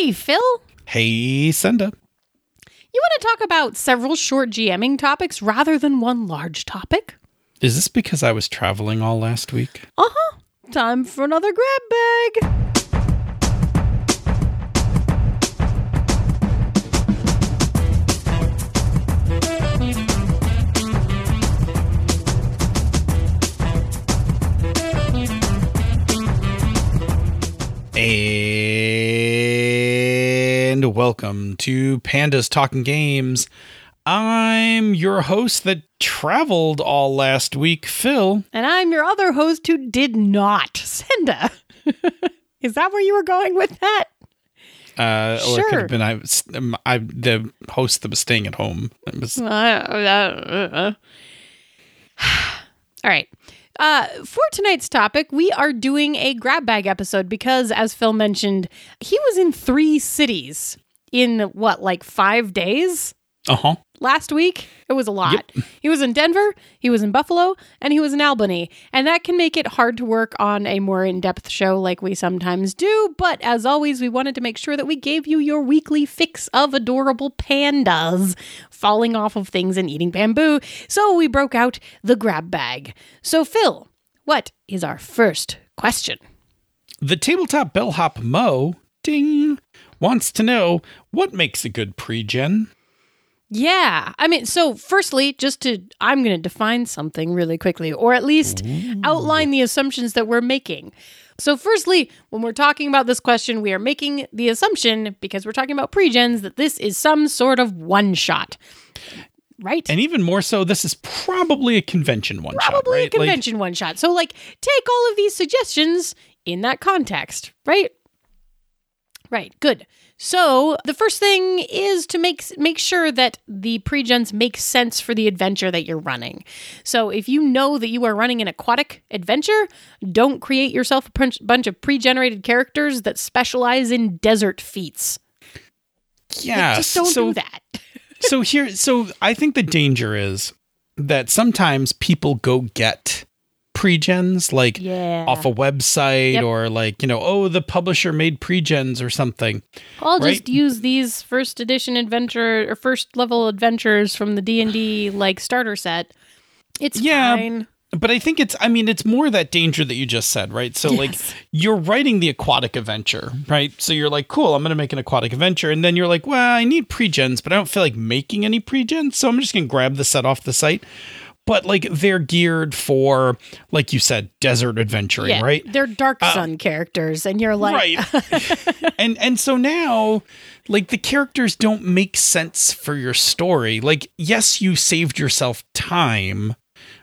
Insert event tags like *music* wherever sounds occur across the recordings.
Hey, Phil. Hey, Senda. You want to talk about several short GMing topics rather than one large topic? Is this because I was traveling all last week? Uh huh. Time for another grab bag. Welcome to Pandas Talking Games. I'm your host that traveled all last week, Phil. And I'm your other host who did not. *laughs* Senda. Is that where you were going with that? Uh, Or it could Sure. have been I, um, I, the host that was staying at home. Was, Uh, uh, uh. *sighs* All right. Uh, for tonight's topic, we are doing a grab bag episode because, as Phil mentioned, he was in three cities in what, like five days uh huh. last week? It was a lot. He was in Denver, he was in Buffalo, and he was in Albany. And that can make it hard to work on a more in depth show like we sometimes do. But as always, we wanted to make sure that we gave you your weekly fix of adorable pandas falling off of things and eating bamboo. So we broke out the grab bag. So, Phil, what is our first question? The tabletop bellhop Mo, ding, wants to know what makes a good pre-gen. Yeah. I mean, so firstly, just to, I'm going to define something really quickly, or at least outline the assumptions that we're making. So, firstly, when we're talking about this question, we are making the assumption, because we're talking about pregens, that this is some sort of one shot. Right? And even more so, this is probably a convention one shot, Probably right? a Like- convention one shot. So, like, take all of these suggestions in that context, right? Right. Good. So the first thing is to make make sure that the pregens make sense for the adventure that you're running. So if you know that you are running an aquatic adventure, don't create yourself a bunch- of pre-generated characters that specialize in desert feats. yeah. Just don't so, do that. so here so i think the danger is that sometimes people go get pre-gens like Yeah. off a website Yep. or like you know oh the publisher made pre-gens or something I'll just use these first edition adventure or first level adventures from the D&D like starter set. It's Yeah, fine. but i think it's i mean it's more that danger that you just said right so like you're writing the aquatic adventure right so you're like cool i'm going to make an aquatic adventure and then you're like well i need pre-gens but i don't feel like making any pre-gens so i'm just going to grab the set off the site but like they're geared for like you said desert adventuring Yeah, right? They're Dark Sun characters, and you're like, right. *laughs* And and so now like the characters don't make sense for your story. Like yes you saved yourself time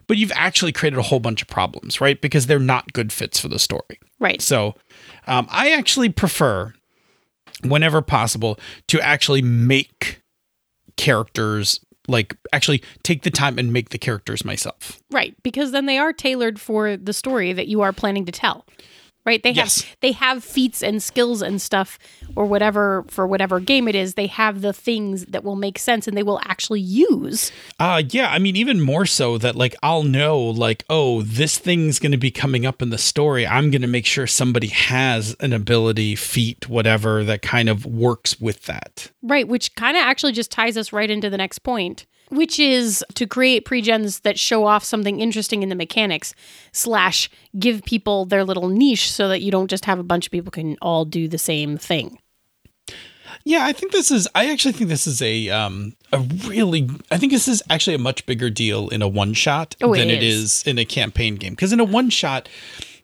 but you've actually created a whole bunch of problems right? Because they're not good fits for the story. Right. so um, i actually prefer whenever possible to actually make characters like actually take the time and make the characters myself Right, because then they are tailored for the story that you are planning to tell. Right? They have they have feats and skills and stuff or whatever for whatever game it is. They have the things that will make sense and they will actually use. Uh yeah, I mean even more so that like I'll know like oh this thing's going to be coming up in the story. I'm going to make sure somebody has an ability, feat, whatever that kind of works with that. Right, which kind of actually just ties us right into the next point, which is to create pregens that show off something interesting in the mechanics slash give people their little niche so that you don't just have a bunch of people can all do the same thing. Yeah, I think this is I actually think this is a um a really I think this is actually a much bigger deal in a one shot Oh, than it is. is in a campaign game because in a one shot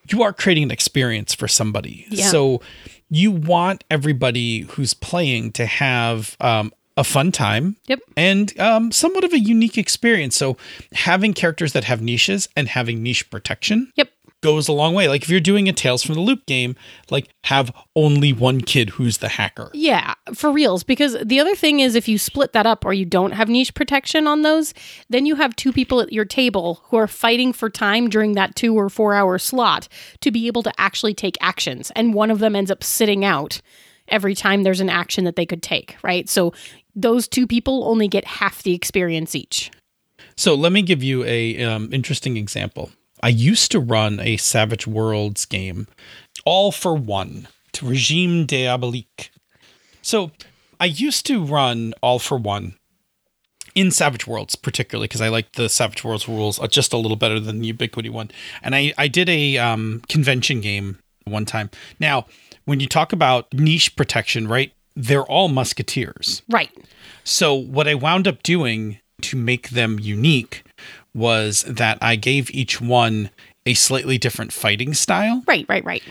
you are creating an experience for somebody. Yeah. So you want everybody who's playing to have um a fun time Yep. and um, somewhat of a unique experience. So, having characters that have niches and having niche protection Yep. goes a long way. Like if you're doing a Tales from the Loop game, like have only one kid who's the hacker. Yeah, for reals. Because the other thing is, if you split that up or you don't have niche protection on those, then you have two people at your table who are fighting for time during that two or four hour slot to be able to actually take actions. And one of them ends up sitting out every time there's an action that they could take, right? So those two people only get half the experience each. So let me give you a um, interesting example. I used to run a Savage Worlds game, all for one, to Regime Diabolique. So I used to run all for one in Savage Worlds, particularly because I like the Savage Worlds rules just a little better than the Ubiquity one. And I, I did a um, convention game one time. Now, when you talk about niche protection, right? They're all musketeers. Right. So what I wound up doing to make them unique was that I gave each one a slightly different fighting style Right, right, right.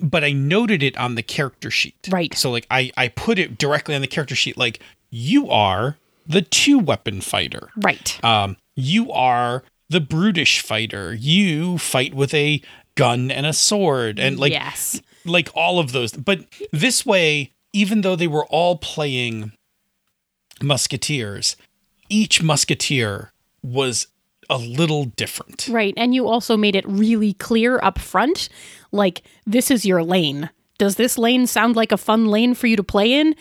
but I noted it on the character sheet. Right. So like I I put it directly on the character sheet like you are the two weapon fighter. Right. Um you are the brutish fighter. You fight with a gun and a sword and like yes. Like all of those. But this way even though they were all playing musketeers, each musketeer was a little different. Right. And you also made it really clear up front like, this is your lane. Does this lane sound like a fun lane for you to play in?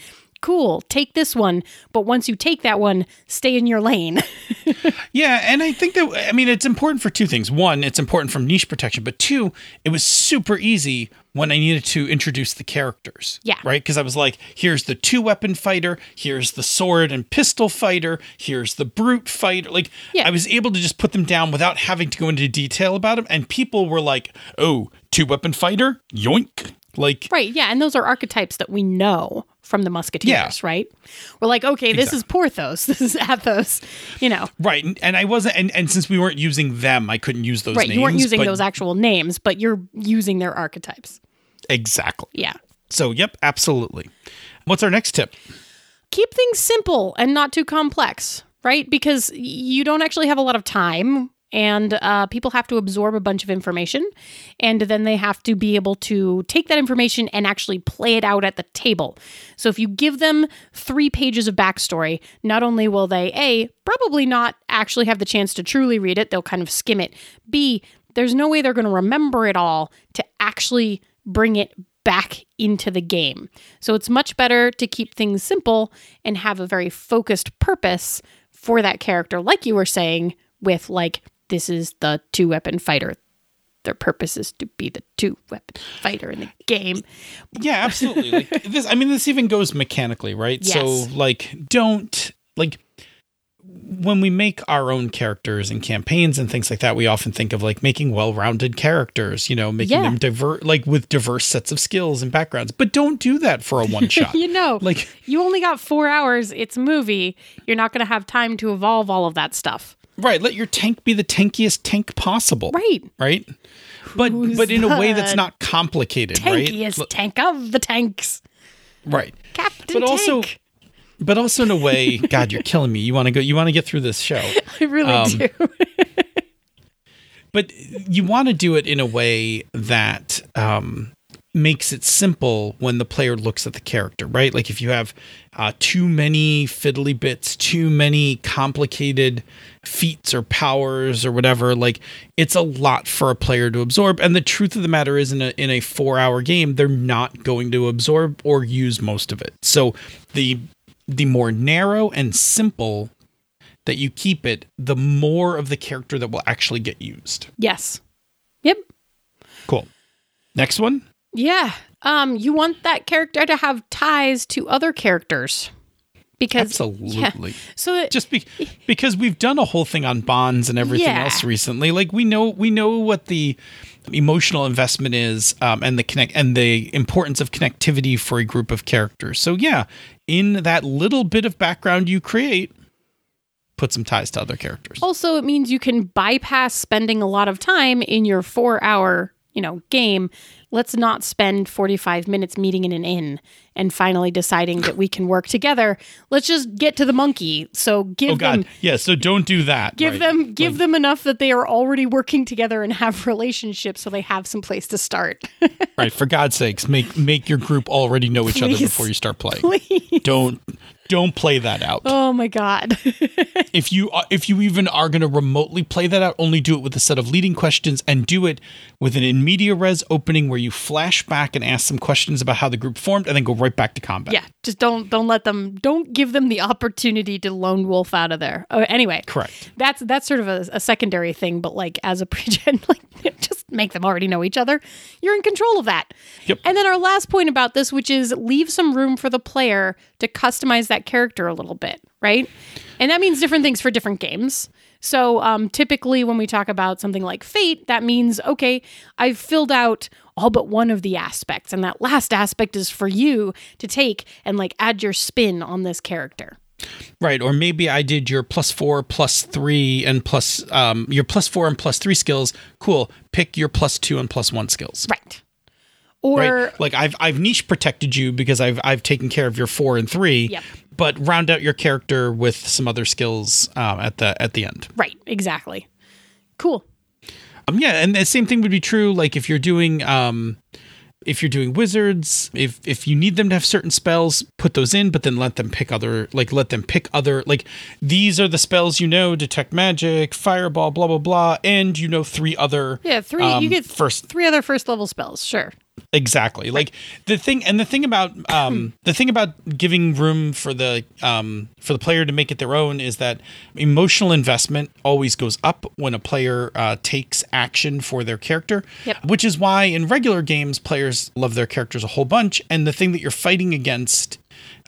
Cool, take this one. But once you take that one, stay in your lane. *laughs* Yeah, and I think that I mean it's important for two things. One, it's important from niche protection, but two, it was super easy when I needed to introduce the characters. Yeah. Right? Because I was like, here's the two weapon fighter, here's the sword and pistol fighter, here's the brute fighter. Like Yeah. I was able to just put them down without having to go into detail about them. And people were like, oh, two weapon fighter? Yoink. Like right. Yeah. And those are archetypes that we know from the Musketeers, Yeah. right? We're like, okay, this is Porthos. *laughs* This is Athos. You know, Right. And, and I wasn't and, and since we weren't using them, I couldn't use those right. names. You weren't using but- those actual names, but you're using their archetypes. Exactly. Yeah. So yep, absolutely. What's our next tip? keep things simple and not too complex, right? Because you don't actually have a lot of time and uh, people have to absorb a bunch of information and then they have to be able to take that information and actually play it out at the table. So if you give them three pages of backstory, not only will they, A, probably not actually have the chance to truly read it, they'll kind of skim it. B, there's no way they're going to remember it all to actually bring it back into the game. So it's much better to keep things simple and have a very focused purpose for that character, like you were saying, with like, this is the two weapon fighter. Their purpose is to be the two weapon fighter in the game. Yeah, absolutely. like *laughs* this I mean this even goes mechanically, right? Yes. So like don't like when we make our own characters and campaigns and things like that, we often think of like making well-rounded characters, you know, making Yeah. them divert like with diverse sets of skills and backgrounds. But don't do that for a one *laughs* shot. You know, Like you only got four hours. It's a movie. You're not going to have time to evolve all of that stuff. Right, let your tank be the tankiest tank possible. Right. Right? But but in a way that's not complicated, right? Tankiest L- tank of the tanks. Right. Captain But also- Tank. But also in a way, *laughs* God, you're killing me. You want to go you want to get through this show. *laughs* I really um, do. *laughs* but you want to do it in a way that um, makes it simple when the player looks at the character, right? Like if you have uh, too many fiddly bits, too many complicated feats or powers or whatever, like it's a lot for a player to absorb. And the truth of the matter is, in a in a four hour game, they're not going to absorb or use most of it. So the the more narrow and simple that you keep it, the more of the character that will actually get used. yes. Yep. Cool. Next one. Yeah. Um, you want that character to have ties to other characters. Because Absolutely. Yeah. So that, Just be, because we've done a whole thing on bonds and everything Yeah. else recently. Like we know we know what the emotional investment is um, and the connect and the importance of connectivity for a group of characters. So yeah, in that little bit of background you create, put some ties to other characters. also it means you can bypass spending a lot of time in your four hour, you know, game. Let's not spend 45 minutes meeting in an inn and finally deciding that we can work together. Let's just get to the monkey. So give Oh God, them yeah. So don't do that. give right? them give them enough that they are already working together and have relationships so they have some place to start. right. For God's sakes, make make your group already know each other before you start playing. *laughs* Please. Don't don't play that out. Oh my god. *laughs* if you uh, if you even are going to remotely play that out, only do it with a set of leading questions and do it with an in media res opening where you flash back and ask some questions about how the group formed, and then go right back to combat. yeah, just don't don't let them don't give them the opportunity to lone wolf out of there. Oh, anyway, correct. that's that's sort of a, a secondary thing, but like as a pregen, *laughs* like just just make them already know each other. You're in control of that. Yep. And then our last point about this, which is leave some room for the player to customize that character a little bit, right? And that means different things for different games. So um, typically, when we talk about something like Fate, that means, okay, I've filled out all but one of the aspects. And that last aspect is for you to take and like add your spin on this character. Right. Or maybe I did your plus four, plus three, and plus um, your plus four and plus three skills. Cool. Pick your plus two and plus one skills. Right. Or right? like I've I've niche protected you because I've I've taken care of your four and three. Yep. But round out your character with some other skills um, at the at the end. right, exactly. Cool. Um, yeah, and the same thing would be true. Like if you're doing um, if you're doing wizards, if if you need them to have certain spells, put those in, but then let them pick other like let them pick other like these are the spells you know: detect magic, fireball, blah blah blah, and you know three other Yeah, three. um, you get first three other first level spells. Sure. Exactly like the thing and the thing about um *clears throat* the thing about giving room for the um for the player to make it their own is that emotional investment always goes up when a player uh, takes action for their character Yep. which is why in regular games players love their characters a whole bunch and the thing that you're fighting against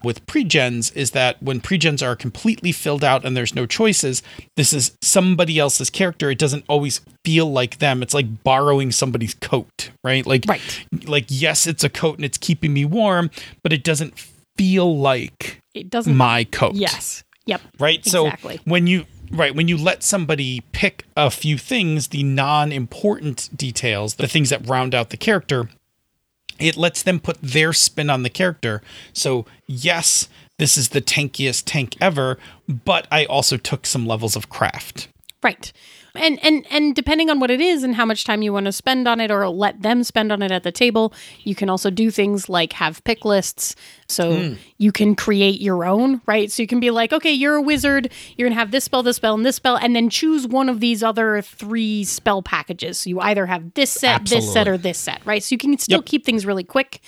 with pregens is that when pregens are completely filled out and there's no choices, this is somebody else's character. It doesn't always feel like them. It's like borrowing somebody's coat, right? Like, Right. like yes, it's a coat and it's keeping me warm, but it doesn't feel like It doesn't. my coat. Yes. Yep. Right. Exactly. So when you right when you let somebody pick a few things, the non-important details, the things that round out the character, it lets them put their spin on the character. So yes, this is the tankiest tank ever, but I also took some levels of craft. Right. And and and depending on what it is and how much time you want to spend on it or let them spend on it at the table, you can also do things like have pick lists. So Hmm. you can create your own, right? So you can be like, okay, you're a wizard, you're gonna have this spell, this spell, and this spell, and then choose one of these other three spell packages. So you either have this set, this set, or this set, right? So you can still Yep. keep things really quick,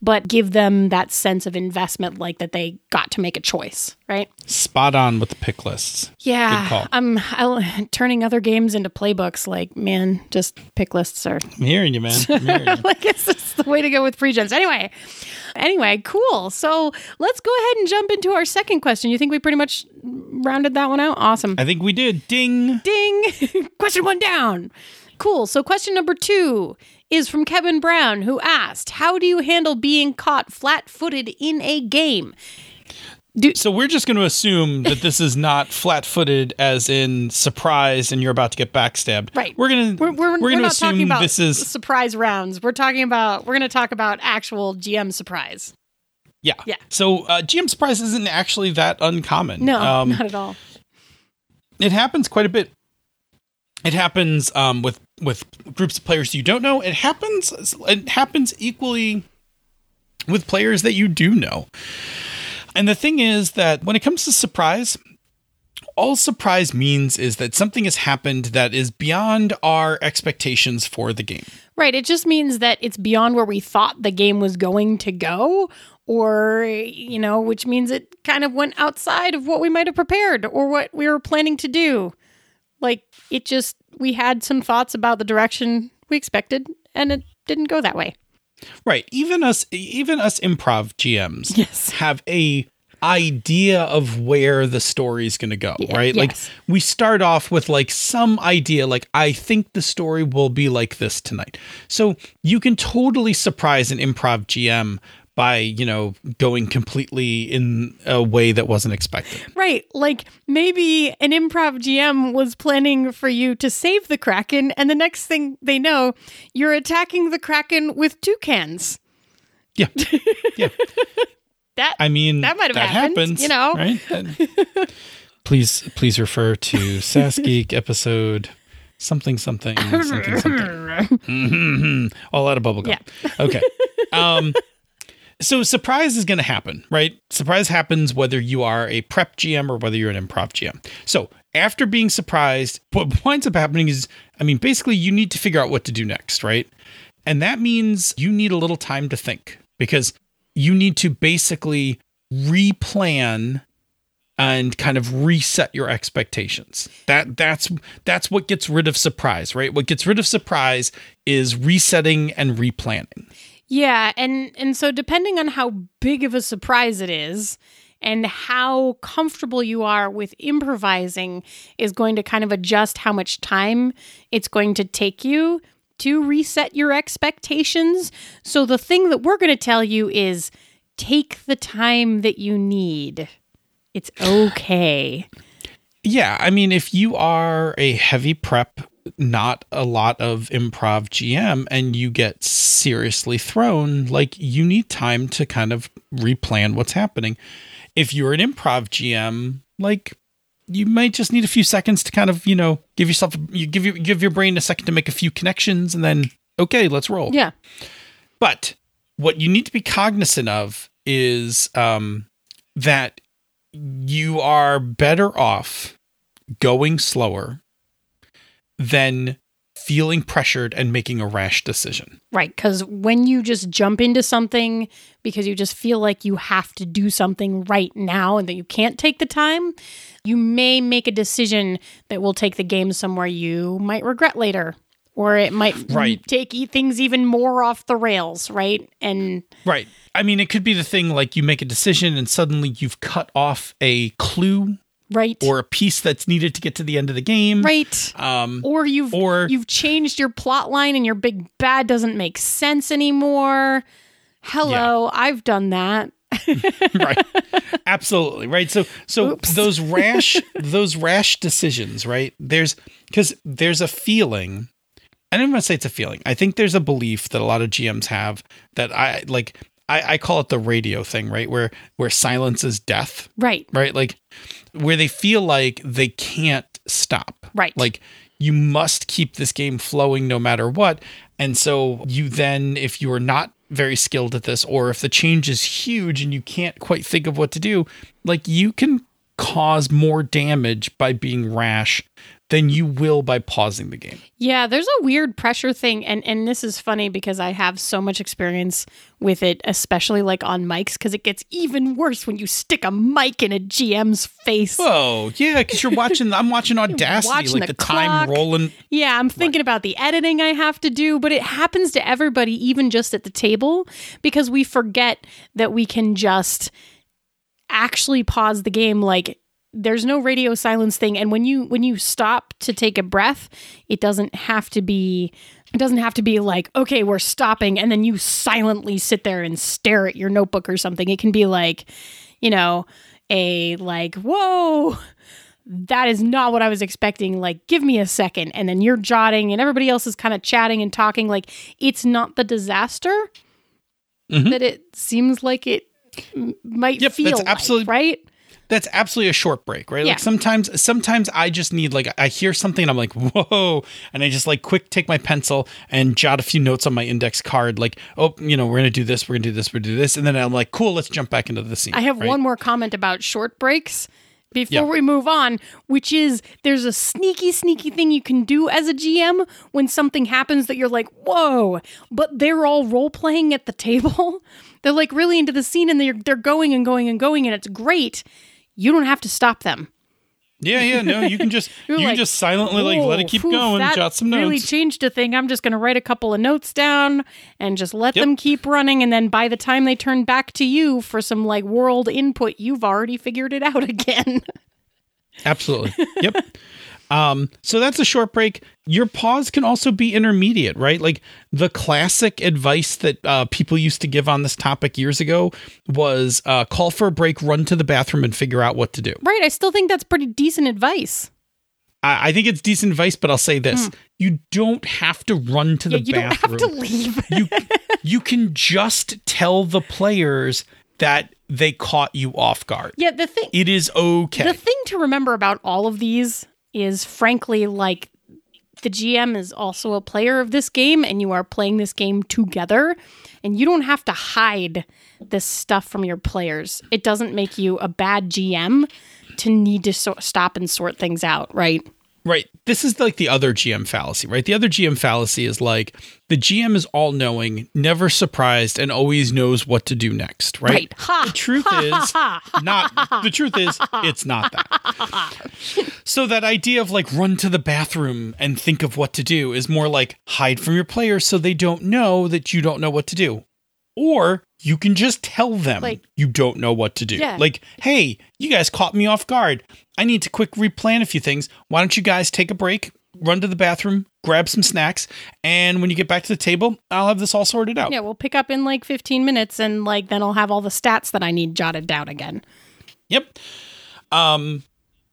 but give them that sense of investment, like that they got to make a choice, right? Spot on with the pick lists. Yeah. I'm I, turning other games into playbooks. Like, man, just pick lists are I'm hearing you, man. I'm hearing *laughs* you. like it's just the way to go with pregens. Anyway, anyway, cool. So let's go ahead and jump into our second question. You think we pretty much rounded that one out? Awesome. I think we did. Ding. Ding. *laughs* question one down. Cool. So question number two is from Kevin Brown, who asked, "How do you handle being caught flat-footed in a game?" So we're just going to assume that *laughs* this is not flat-footed, as in surprise, and you're about to get backstabbed. Right. We're gonna We're, we're, we're we're gonna not talking assume about this is surprise rounds. We're talking about we're going to talk about actual GM surprise. yeah Yeah. So uh, GM surprise isn't actually that uncommon. No, Um, not at all. it happens quite a bit. It happens um, with with groups of players you don't know. It happens. It happens equally with players that you do know. And the thing is that when it comes to surprise, all surprise means is that something has happened that is beyond our expectations for the game. Right. It just means that it's beyond where we thought the game was going to go, or, you know, which means it kind of went outside of what we might have prepared or what we were planning to do. Like, it just, we had some thoughts about the direction we expected, and it didn't go that way. Right. Even us even us improv GMs Yes. have a idea of where the story's going to go, Yeah, right? Like we start off with like some idea like I think the story will be like this tonight. So you can totally surprise an improv GM by, you know, going completely in a way that wasn't expected. Right. Like maybe an improv GM was planning for you to save the Kraken, and the next thing they know, you're attacking the Kraken with two cans Yeah. Yeah. *laughs* That I mean, That might have happened, happens, you know? right? That- *laughs* please, please refer to SAS *laughs* Geek episode something something something something. Mhm. All out of bubblegum. Yeah. Okay. Um, so surprise is going to happen, right? Surprise happens whether you are a prep GM or whether you're an improv GM. So after being surprised, what winds up happening is, I mean, basically you need to figure out what to do next, right? And that means you need a little time to think because you need to basically replan and kind of reset your expectations. That that's that's what gets rid of surprise, right? What gets rid of surprise is resetting and replanning. Yeah, and and so depending on how big of a surprise it is and how comfortable you are with improvising is going to kind of adjust how much time it's going to take you to reset your expectations. So the thing that we're going to tell you is take the time that you need. It's okay. Yeah, I mean, if you are a heavy prep, not a lot of improv GM, and you get seriously thrown, like you need time to kind of replan what's happening. If you're an improv GM, like you might just need a few seconds to kind of, you know, give yourself, you give your give your brain a second to make a few connections, and then okay, let's roll. Yeah. But what you need to be cognizant of is um, that you are better off going slower than feeling pressured and making a rash decision. Right. Because when you just jump into something because you just feel like you have to do something right now and that you can't take the time, you may make a decision that will take the game somewhere you might regret later. Or it might Right. take things even more off the rails, right? And Right. I mean, it could be the thing like you make a decision and suddenly you've cut off a clue right, or a piece that's needed to get to the end of the game. right. Um, Or you've or you've changed your plot line and your big bad doesn't make sense anymore. Hello, I've done that. *laughs* right absolutely right so so Oops. those *laughs* rash those rash decisions right there's because there's a feeling i don't even want to say it's a feeling i think there's a belief that a lot of gms have that i like I, I call it the radio thing right? Where where silence is death. Right. right? Like where they feel like they can't stop. Right. like you must keep this game flowing no matter what. And so you then if you are not very skilled at this or if the change is huge and you can't quite think of what to do like you can cause more damage by being rash than you will by pausing the game. Yeah, there's a weird pressure thing and and this is funny because I have so much experience with it especially like on mics cuz it gets even worse when you stick a mic in a GM's face. whoa yeah because you're watching i'm watching *laughs* audacity watching like the the, time rolling. Yeah, I'm thinking about the editing I have to do, but it happens to everybody even just at the table because we forget that we can just actually pause the game like there's no radio silence thing and when you when you stop to take a breath it doesn't have to be it doesn't have to be like okay we're stopping and then you silently sit there and stare at your notebook or something it can be like you know a like whoa that is not what I was expecting. Like, give me a second. And then you're jotting, and everybody else is kind of chatting and talking. Like, it's not the disaster Mhm. that it seems like it m- might Yep, feel that's like, absolutely- right. That's absolutely a short break, right? Yeah. Like sometimes sometimes I just need like I hear something and I'm like, whoa, and I just like quick take my pencil and jot a few notes on my index card, like, oh, you know, we're gonna do this, we're gonna do this, we're gonna do this, and then I'm like, cool, let's jump back into the scene. I have right? one more comment about short breaks before Yeah. we move on, which is there's a sneaky, sneaky thing you can do as a GM when something happens that you're like, whoa, but they're all role playing at the table. *laughs* they're like really into the scene and they're they're going and going and going and it's great. You don't have to stop them. Yeah, yeah, no, you can just *laughs* you like, just silently like let it keep going, that jot some notes. Really changed a thing. I'm just going to write a couple of notes down and just let Yep. them keep running. And then by the time they turn back to you for some like world input, you've already figured it out *laughs* again. Absolutely. Yep. Um, so that's a short break. Your pause can also be intermediate, right? Like the classic advice that uh, people used to give on this topic years ago was uh, call for a break, run to the bathroom, and figure out what to do. right. I still think that's pretty decent advice. I, I think it's decent advice, but I'll say this: you don't have to run to the. Yeah, you bathroom. don't have to leave. *laughs* you *laughs* you can just tell the players that they caught you off guard. yeah. The thing, It is okay. the thing to remember about all of these is frankly like the GM is also a player of this game and you are playing this game together and you don't have to hide this stuff from your players. It doesn't make you a bad GM to need to so- stop and sort things out, right? Right. This is like the other GM fallacy, right? The other GM fallacy is like the GM is all knowing, never surprised, and always knows what to do next, right? Right. Ha. The truth is not the truth is it's not that. *laughs* so that idea of like run to the bathroom and think of what to do is more like hide from your players so they don't know that you don't know what to do. Or you can just tell them Like- you don't know what to do. Yeah. Like, hey, you guys caught me off guard. I need to quick replan a few things. Why don't you guys take a break, run to the bathroom, grab some snacks, and when you get back to the table, I'll have this all sorted out. Yeah, we'll pick up in like 15 minutes and like then I'll have all the stats that I need jotted down again. Yep. Um,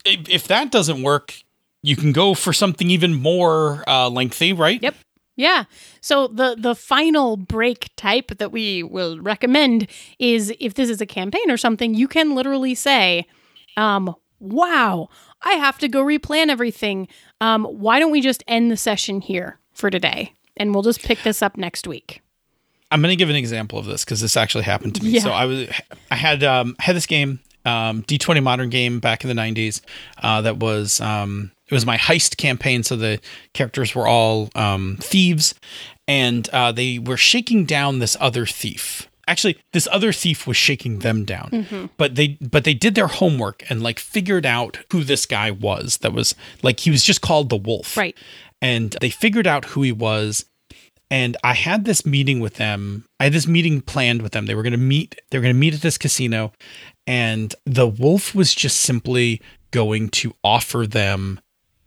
if, if that doesn't work, you can go for something even more uh, lengthy, right? Yep. Yeah. So the the final break type that we will recommend is if this is a campaign or something, you can literally say, um, "Wow, I have to go replan everything. Um, why don't we just end the session here for today, and we'll just pick this up next week." I'm going to give an example of this because this actually happened to me. Yeah. So I was, I had, um, had this game, um, D20 modern game back in the 90s. Uh, that was, um, it was my heist campaign. So the characters were all um, thieves, and uh, they were shaking down this other thief. Actually, this other thief was shaking them down, mm-hmm. but they but they did their homework and like figured out who this guy was. That was like he was just called the Wolf, Right. and they figured out who he was and I had this meeting with them. I had this meeting planned with them. They were going to meet. They were going to meet at this casino, and the wolf was just simply going to offer them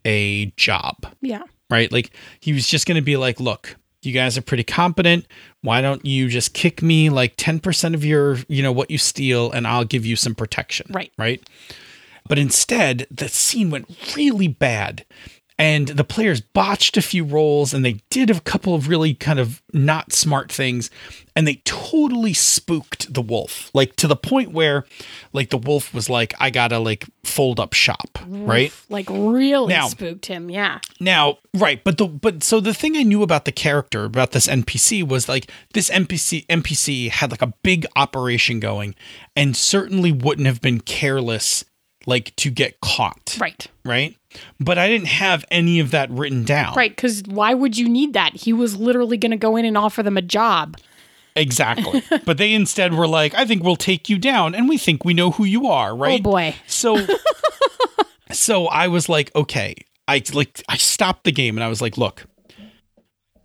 a job, Yeah. right? Like he was just going to be like, "Look, you guys are pretty competent. Why don't you just kick me like ten percent of your, you know, what you steal, and I'll give you some protection." Right. Right. But instead, the scene went really bad. And the players botched a few rolls and they did a couple of really kind of not smart things. And they totally spooked the wolf, like to the point where, like, the wolf was like, I gotta, like, fold up shop, right? Like really Now- spooked him. Yeah. Now, right, but the but so the thing I knew about the character about this NPC was like this NPC NPC had like a big operation going and certainly wouldn't have been careless like to get caught. Right. Right? But I didn't have any of that written down. Right. Because why would you need that? He was literally going to go in and offer them a job. Exactly. *laughs* but they instead were like, I think we'll take you down and we think we know who you are, right? Oh boy. So *laughs* so I was like, okay. I like I stopped the game and I was like, look,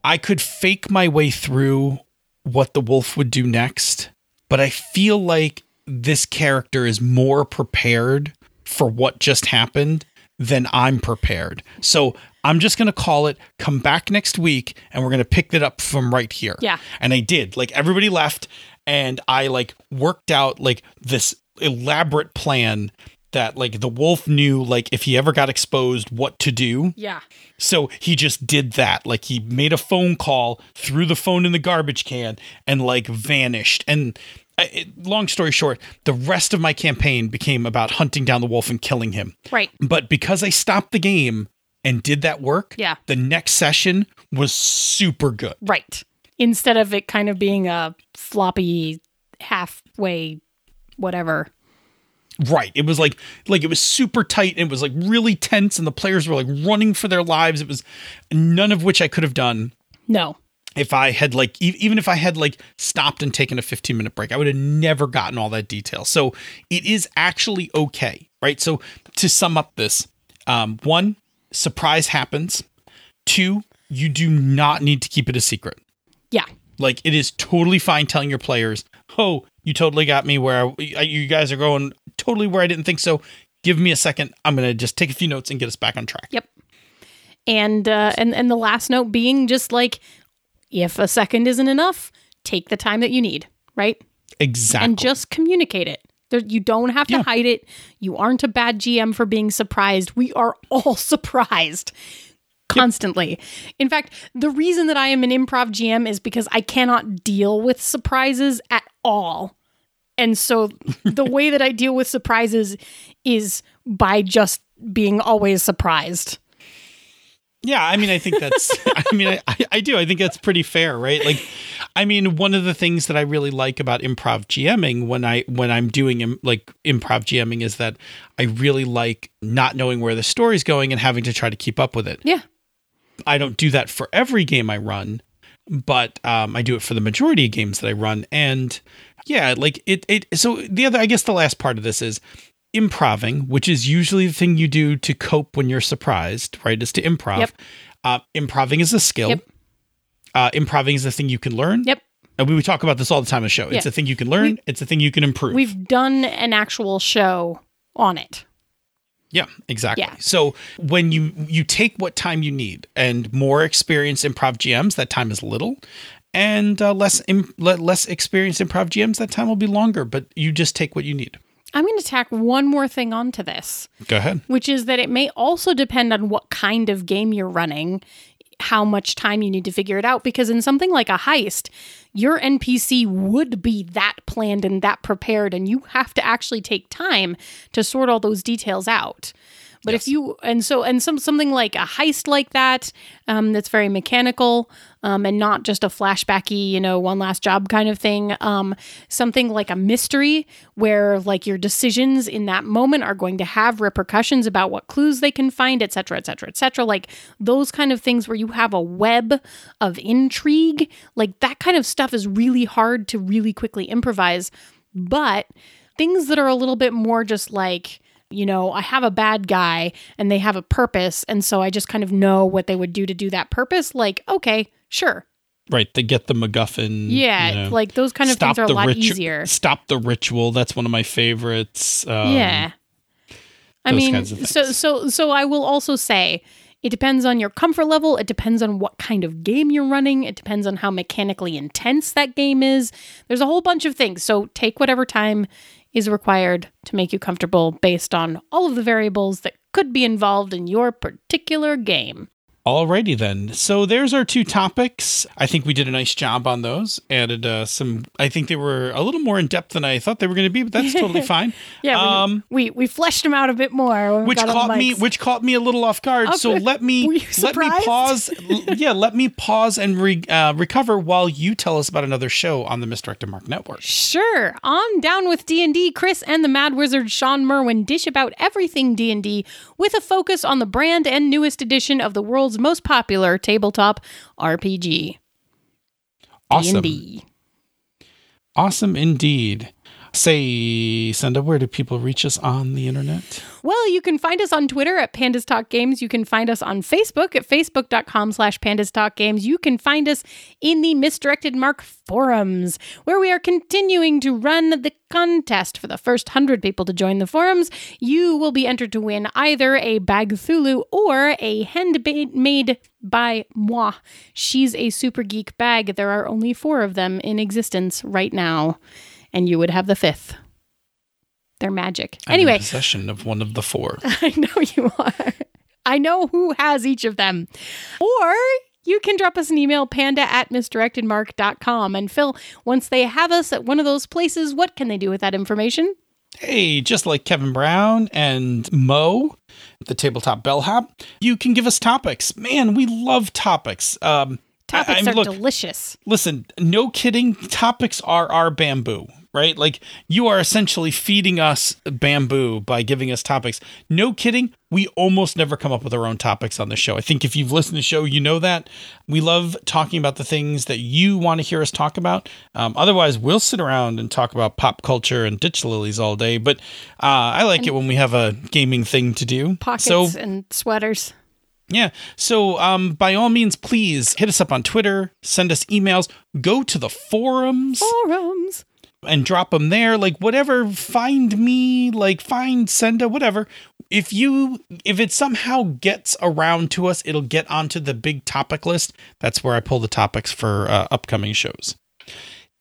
I could fake my way through what the wolf would do next, but I feel like this character is more prepared for what just happened then I'm prepared. So I'm just going to call it come back next week and we're going to pick it up from right here. Yeah. And I did. Like everybody left and I like worked out like this elaborate plan that like the wolf knew like if he ever got exposed what to do. Yeah. So he just did that. Like he made a phone call, threw the phone in the garbage can, and like vanished. And it, long story short, the rest of my campaign became about hunting down the wolf and killing him. Right. But because I stopped the game and did that work, Yeah. the next session was super good. Right. Instead of it kind of being a floppy halfway whatever. Right. It was like like it was super tight and it was like really tense and the players were like running for their lives. It was none of which I could have done No. If I had like even if I had like stopped and taken a 15 minute break, I would have never gotten all that detail. So it is actually okay, right? So to sum up this, um, one, surprise happens. Two, you do not need to keep it a secret. Yeah. Like it is totally fine telling your players, "Oh, you totally got me where I, you guys are going totally where I didn't think so. Give me a second. I'm gonna just take a few notes and get us back on track." Yep. And uh and and the last note being just like if a second isn't enough, take the time that you need, right? Exactly. And just communicate it. There, you don't have to Yeah. hide it. You aren't a bad GM for being surprised. We are all *laughs* surprised constantly. In fact, the reason that I am an improv GM is because I cannot deal with surprises at all. And so *laughs* the way that I deal with surprises is by just being always surprised. Yeah, I mean, I think that's. *laughs* I mean, I, I do. I think that's pretty fair, right? Like, I mean, one of the things that I really like about improv GMing when I when I'm doing Im- like improv GMing is that I really like not knowing where the story's going and having to try to keep up with it. Yeah. I don't do that for every game I run, but um, I do it for the majority of games that I run. And yeah, like it, it. So the other, I guess, the last part of this is improving, which is usually the thing you do to cope when you're surprised. Right? Is to improv. Yep. Uh, improving is a skill. Yep. Uh, improving is a thing you can learn. Yep. And we would talk about this all the time on the show. It's Yeah. a thing you can learn. it's a thing you can improve. We've done an actual show on it. Yeah, exactly. Yeah. So when you you take what time you need, and more experienced improv GMs, that time is little, and uh, less Im- less experienced improv GMs, that time will be longer. But you just take what you need. I'm going to tack one more thing onto this, Go ahead. which is that it may also depend on what kind of game you're running, how much time you need to figure it out. Because in something like a heist, your NPC would be that planned and that prepared, and you have to actually take time to sort all those details out. But if you and so and some something like a heist like that, um, that's very mechanical, um, and not just a flashbacky, you know, one last job kind of thing. Um, something like a mystery where like your decisions in that moment are going to have repercussions about what clues they can find, et cetera, et cetera, et cetera. Like those kind of things where you have a web of intrigue, like that kind of stuff is really hard to really quickly improvise. But things that are a little bit more just like you know, I have a bad guy and they have a purpose. And so I just kind of know what they would do to do that purpose. Like, okay, sure. Right. They get the MacGuffin. Yeah. you know, Like those kind of things are a lot ritu- easier. Stop the ritual. That's one of my favorites. Um, yeah. I mean, so, so, so I will also say it depends on your comfort level. It depends on what kind of game you're running. It depends on how mechanically intense that game is. There's a whole bunch of things. So take whatever time is required to make you comfortable based on all of the variables that could be involved in your particular game. Alrighty then. So there's our two topics. I think we did a nice job on those. Added uh, some. I think they were a little more in depth than I thought they were going to be, but that's totally *laughs* fine. Yeah, we, Um, we we fleshed them out a bit more. which got on the caught me which caught me a little off guard Oh, so let me let me pause *laughs* yeah let me pause and re, uh, recover while you tell us about another show on the misdirected mark network Sure. On Down with D&D, Chris and the Mad Wizard Shawn Merwin dish about everything D&D with a focus on the brand and newest edition of the world's most popular tabletop RPG, awesome. D&D. awesome indeed say senda where do people reach us on the internet Well, you can find us on Twitter at Pandas Talk Games. You can find us on Facebook at facebook.com slash Pandas Talk Games. You can find us in the Misdirected Mark forums, where we are continuing to run the contest for the first 100 people to join the forums. You will be entered to win either a Bag Thulu or a handmade by moi. She's a super geek bag. There are only four of them in existence right now, and you would have the fifth. They're magic. I'm in anyway, possession of one of the four *laughs* I know you are. I know who has each of them. Or you can drop us an email, panda at misdirectedmark.com. And Phil, once they have us at one of those places, what can they do with that information? Hey, just like Kevin Brown and Mo, the tabletop bellhop, you can give us topics. Man, we love topics. Um, Topics I'm- are look, delicious. listen, no kidding. Topics are our bamboo, right? Like you are essentially feeding us bamboo by giving us topics. No kidding. We almost never come up with our own topics on the show. I think if you've listened to the show, you know that. We love talking about the things that you want to hear us talk about. Um, otherwise, we'll sit around and talk about pop culture and ditch lilies all day. But uh, I like it when we have a gaming thing to do. Pockets So and sweaters. yeah. So, um, by all means, please hit us up on Twitter, send us emails, go to the forums Forums. And drop them there. Like, whatever, find me, like, find Senda, whatever. If you, if it somehow gets around to us, it'll get onto the big topic list. That's where I pull the topics for uh, upcoming shows.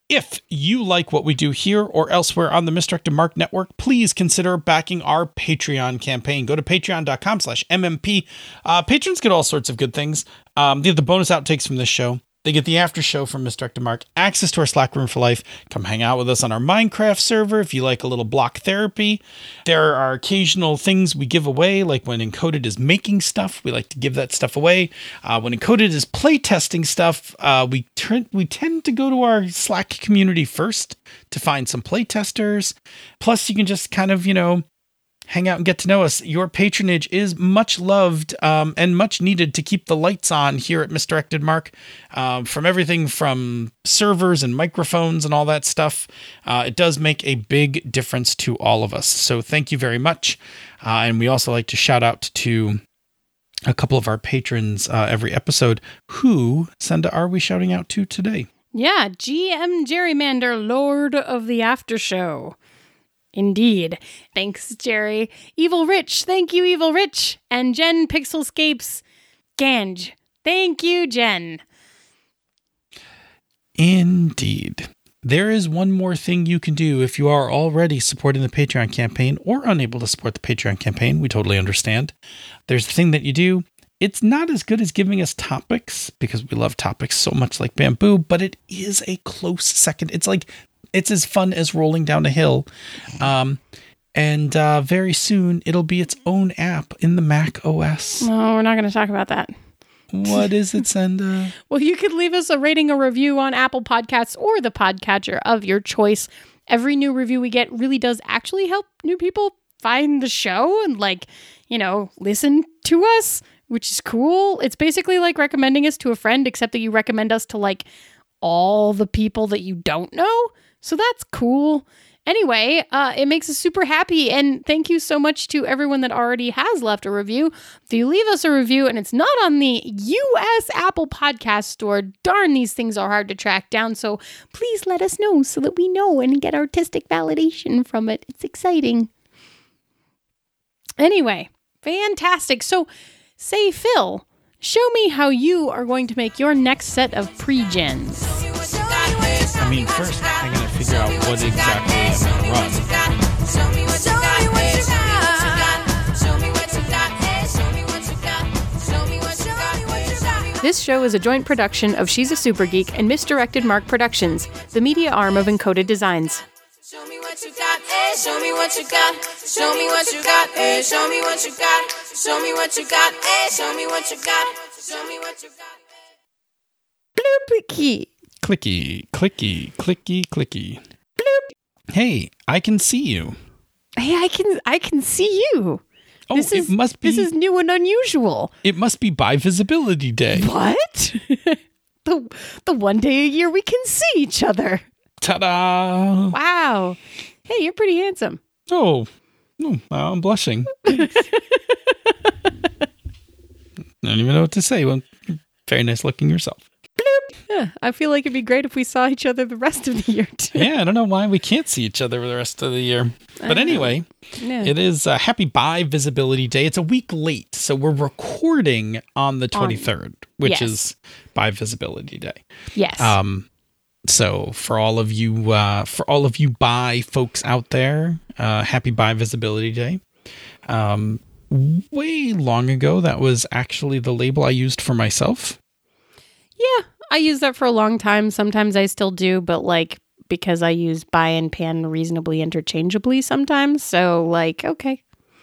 If you like what we do here or elsewhere on the Misdirected Mark Network, please consider backing our Patreon campaign. Go to patreon.com slash MMP. Uh, patrons get all sorts of good things. Um, they have the bonus outtakes from this show. They get the after show from Misdirected Mark, access to our Slack room for life. Come hang out with us on our Minecraft server if you like a little block therapy. There are occasional things we give away, like when Encoded is making stuff, we like to give that stuff away. Uh, when Encoded is playtesting stuff, uh, we turn we tend to go to our Slack community first to find some playtesters. Plus, you can just kind of you know hang out and get to know us. Your patronage is much loved um, and much needed to keep the lights on here at Misdirected Mark. Um, from everything from servers and microphones and all that stuff, uh, it does make a big difference to all of us. So thank you very much. Uh, and we also like to shout out to a couple of our patrons uh, every episode. Who, Senda, are we shouting out to today? Yeah, GM Gerrymander, Lord of the After Show. Indeed. Thanks, Jerry. Evil Rich. Thank you, Evil Rich. And Jen Pixelscapes Ganj. Thank you, Jen. Indeed. There is one more thing you can do if you are already supporting the Patreon campaign or unable to support the Patreon campaign. We totally understand. There's the thing that you do. It's not as good as giving us topics because we love topics so much like bamboo, but it is a close second. It's like it's as fun as rolling down a hill. Um, and uh, very soon it'll be its own app in the Mac OS. No, we're not going to talk about that. What is it, Senda? *laughs* Well, you could leave us a rating or review on Apple Podcasts or the podcatcher of your choice. Every new review we get really does actually help new people find the show and, like, you know, listen to us, which is cool. It's basically like recommending us to a friend, except that you recommend us to, like, all the people that you don't know. So that's cool. Anyway, uh, it makes us super happy. And thank you so much to everyone that already has left a review. If you leave us a review and it's not on the US Apple Podcast Store, darn, these things are hard to track down. So please let us know so that we know and get artistic validation from it. It's exciting. Anyway, fantastic. So, say, Phil, show me how you are going to make your next set of pre gens. I mean, first, figure out what exactly I'm going to run. This show is a joint production of She's a Super Geek and Misdirected Mark Productions, the media arm of Encoded Designs. Show me what you got, eh? Show me what you got. Show me what you got, eh? Show me what you got. Show me what you got, eh? Show me what you got. Show me what you got. Bloopy. Clicky, clicky, clicky, clicky. Bloop. Hey, I can see you. Hey, I can I can see you. Oh, this it is must be. this is new and unusual. it must be bi visibility day. What? *laughs* the the one day a year we can see each other. Ta-da! Wow. Hey, you're pretty handsome. Oh, oh I'm blushing. I *laughs* don't even know what to say. Well, you're very nice looking yourself. Yeah, I feel like it'd be great if we saw each other the rest of the year too. *laughs* Yeah, I don't know why we can't see each other the rest of the year. But anyway, Yeah. it is a Happy Bi Visibility Day. It's a week late, so we're recording on the 23rd, which yes. is Bi Visibility Day. yes. Um, so for all of you, uh, for all of you bi folks out there, uh, happy bi visibility day. Um, way long ago, that was actually the label I used for myself. yeah, I use that for a long time. Sometimes I still do, but like because I use bi and pan reasonably interchangeably sometimes. So like, okay.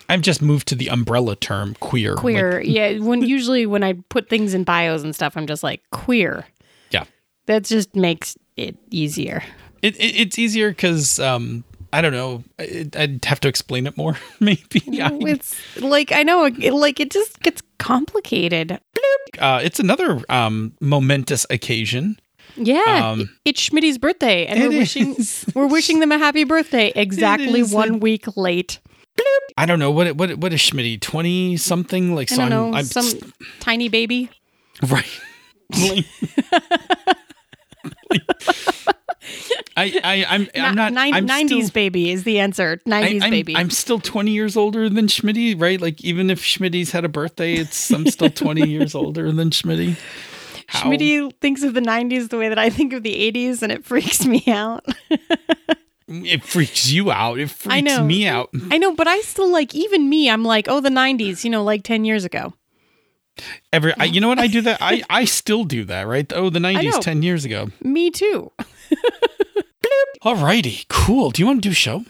I've just moved to the umbrella term queer. Like, Queer. *laughs* yeah, when usually when I put things in bios and stuff, I'm just like queer. yeah, That just makes it easier. it, it it's easier because um, I don't know. I'd have to explain it more, *laughs* maybe. It's like I know like it just gets complicated. uh, it's another um momentous occasion. Yeah, Um, it's Schmidt's birthday, and we're wishing is. we're wishing them a happy birthday *laughs* exactly one week late. I don't know what what what is Schmitty twenty something like. I So don't I'm, know, I'm some tiny baby. *laughs* Right. Like- I, I, I'm, I'm not. Nine- I'm 90s still, baby is the answer. 90s I'm, baby. I'm still 20 years older than Schmitty, right? Like even if Schmitty's had a birthday, it's I'm still 20 *laughs* years older than Schmitty. How- Schmitty thinks of the 90s the way that I think of the 80s, and it freaks me out. *laughs* It freaks you out. It freaks I know. me out. I know, but I still like, even me, I'm like, oh, the 90s, you know, like 10 years ago. Every, I, you know what? I do that. I, *laughs* I still do that, right? Oh, the 90s, 10 years ago. Me too. Alrighty, cool. Do you want to do a show?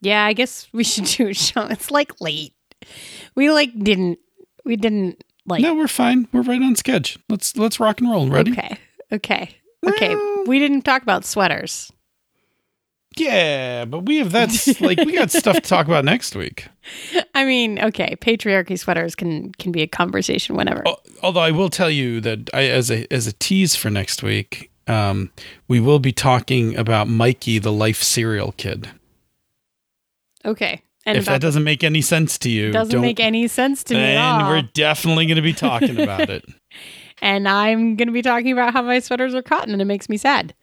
Yeah, I guess we should do a show. It's like late. We like didn't. We didn't like. No, we're fine. We're right on sketch. Let's let's rock and roll. Ready? Okay. Okay. Okay. We didn't talk about sweaters. Yeah, but we have that's *laughs* like we got stuff to talk about next week. I mean, okay, patriarchy sweaters can can be a conversation whenever. Although I will tell you that I, as a as a tease for next week, um, we will be talking about Mikey, the life cereal kid. Okay. And if that doesn't make any sense to you, doesn't make any sense to me then we're definitely going to be talking *laughs* about it. and I'm going to be talking about how my sweaters are cotton and it makes me sad.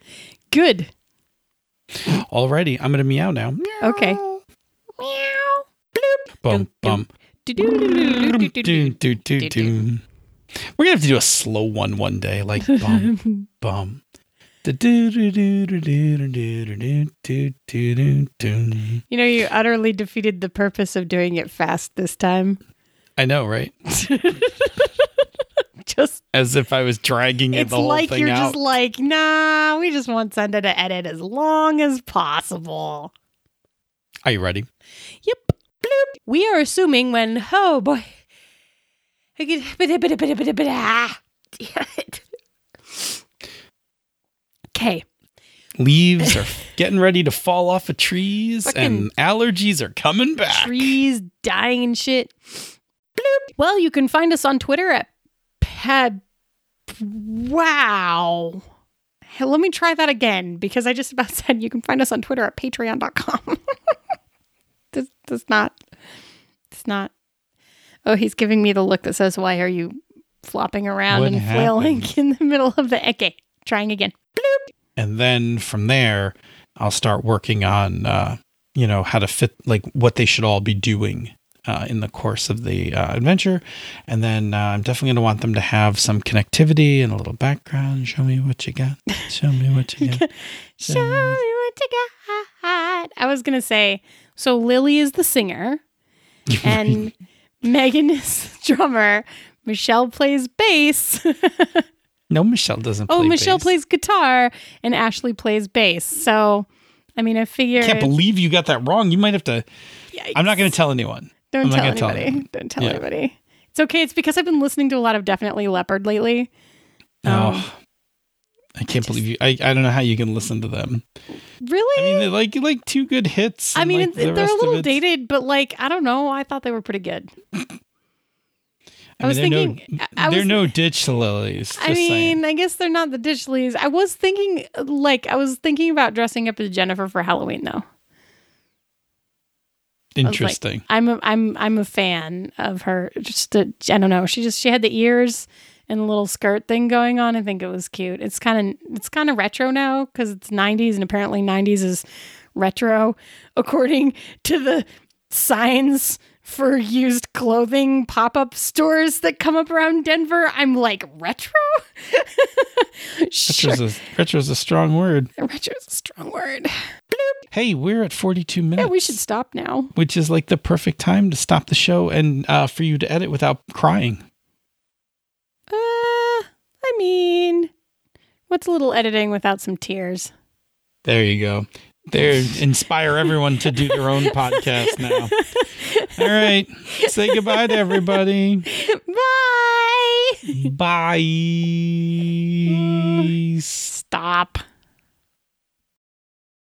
Good. Alrighty, I'm going to meow now. Okay. Bum bum. Do, do, do, do. We're gonna have to do a slow one one day, like bum *laughs* bum. You know, you utterly defeated the purpose of doing it fast this time. I know, right? Just As if I was dragging it it's the whole like thing you're out. just like, nah, we just want Senda to edit as long as possible. Are you ready? Yep. Bloop. We are assuming when oh boy. Okay. Leaves are *laughs* getting ready to fall off of trees, Fucking and allergies are coming back. Trees dying and shit. Bloop. Well, you can find us on Twitter at Peb. Wow. Hey, let me try that again because I just about *laughs* said you can find us on Twitter at patreon.com. *laughs* this, this not. It's not. Oh, he's giving me the look that says, Why are you flopping around What and flailing in the middle of the. Okay, trying again. Bloop. and then from there i'll start working on uh you know how to fit like what they should all be doing uh, in the course of the uh, adventure and then uh, i'm definitely going to want them to have some connectivity and a little background show me what you got show me what you got *laughs* Show me what you got. I was gonna say, so Lily is the singer, *laughs* and Megan is the drummer. Michelle plays bass. *laughs* no michelle doesn't play oh, Michelle bass. plays guitar, and Ashley plays bass. So, I mean, I figure. i can't believe you got that wrong you might have to Yikes. i'm not going to tell anyone Don't tell tell anybody. anyone. Don't tell Yeah. anybody. It's okay. It's because I've been listening to a lot of Definitely Leopard lately. Um, oh i can't believe you I, I don't know how you can listen to them Really? i mean they're like like two good hits I mean, like, the they're a little dated, but like, I don't know. I thought they were pretty good. I was mean, they're thinking- no, I- I they're was- no ditch lilies. I mean, saying. I guess they're not the dish lilies. I was thinking, like, I was thinking about dressing up as Jennifer for Halloween, though. I was like, interesting. I'm a, I'm I'm a fan of her. Just I I don't know. She just she had the ears and the little skirt thing going on. I think it was cute. It's kind of it's kind of retro now because it's 90s and apparently 90s is retro according to the signs for used clothing pop-up stores that come up around Denver. I'm like retro. *laughs* sure. Retro's, a, retro's a strong word. Retro is a strong word. Hey, we're at 42 minutes. Yeah, we should stop now. Which is like the perfect time to stop the show and uh, for you to edit without crying. Uh, I mean, what's a little editing without some tears? There you go. There, inspire everyone to do their own podcast now. All right. Say goodbye to everybody. Bye. Bye. Stop.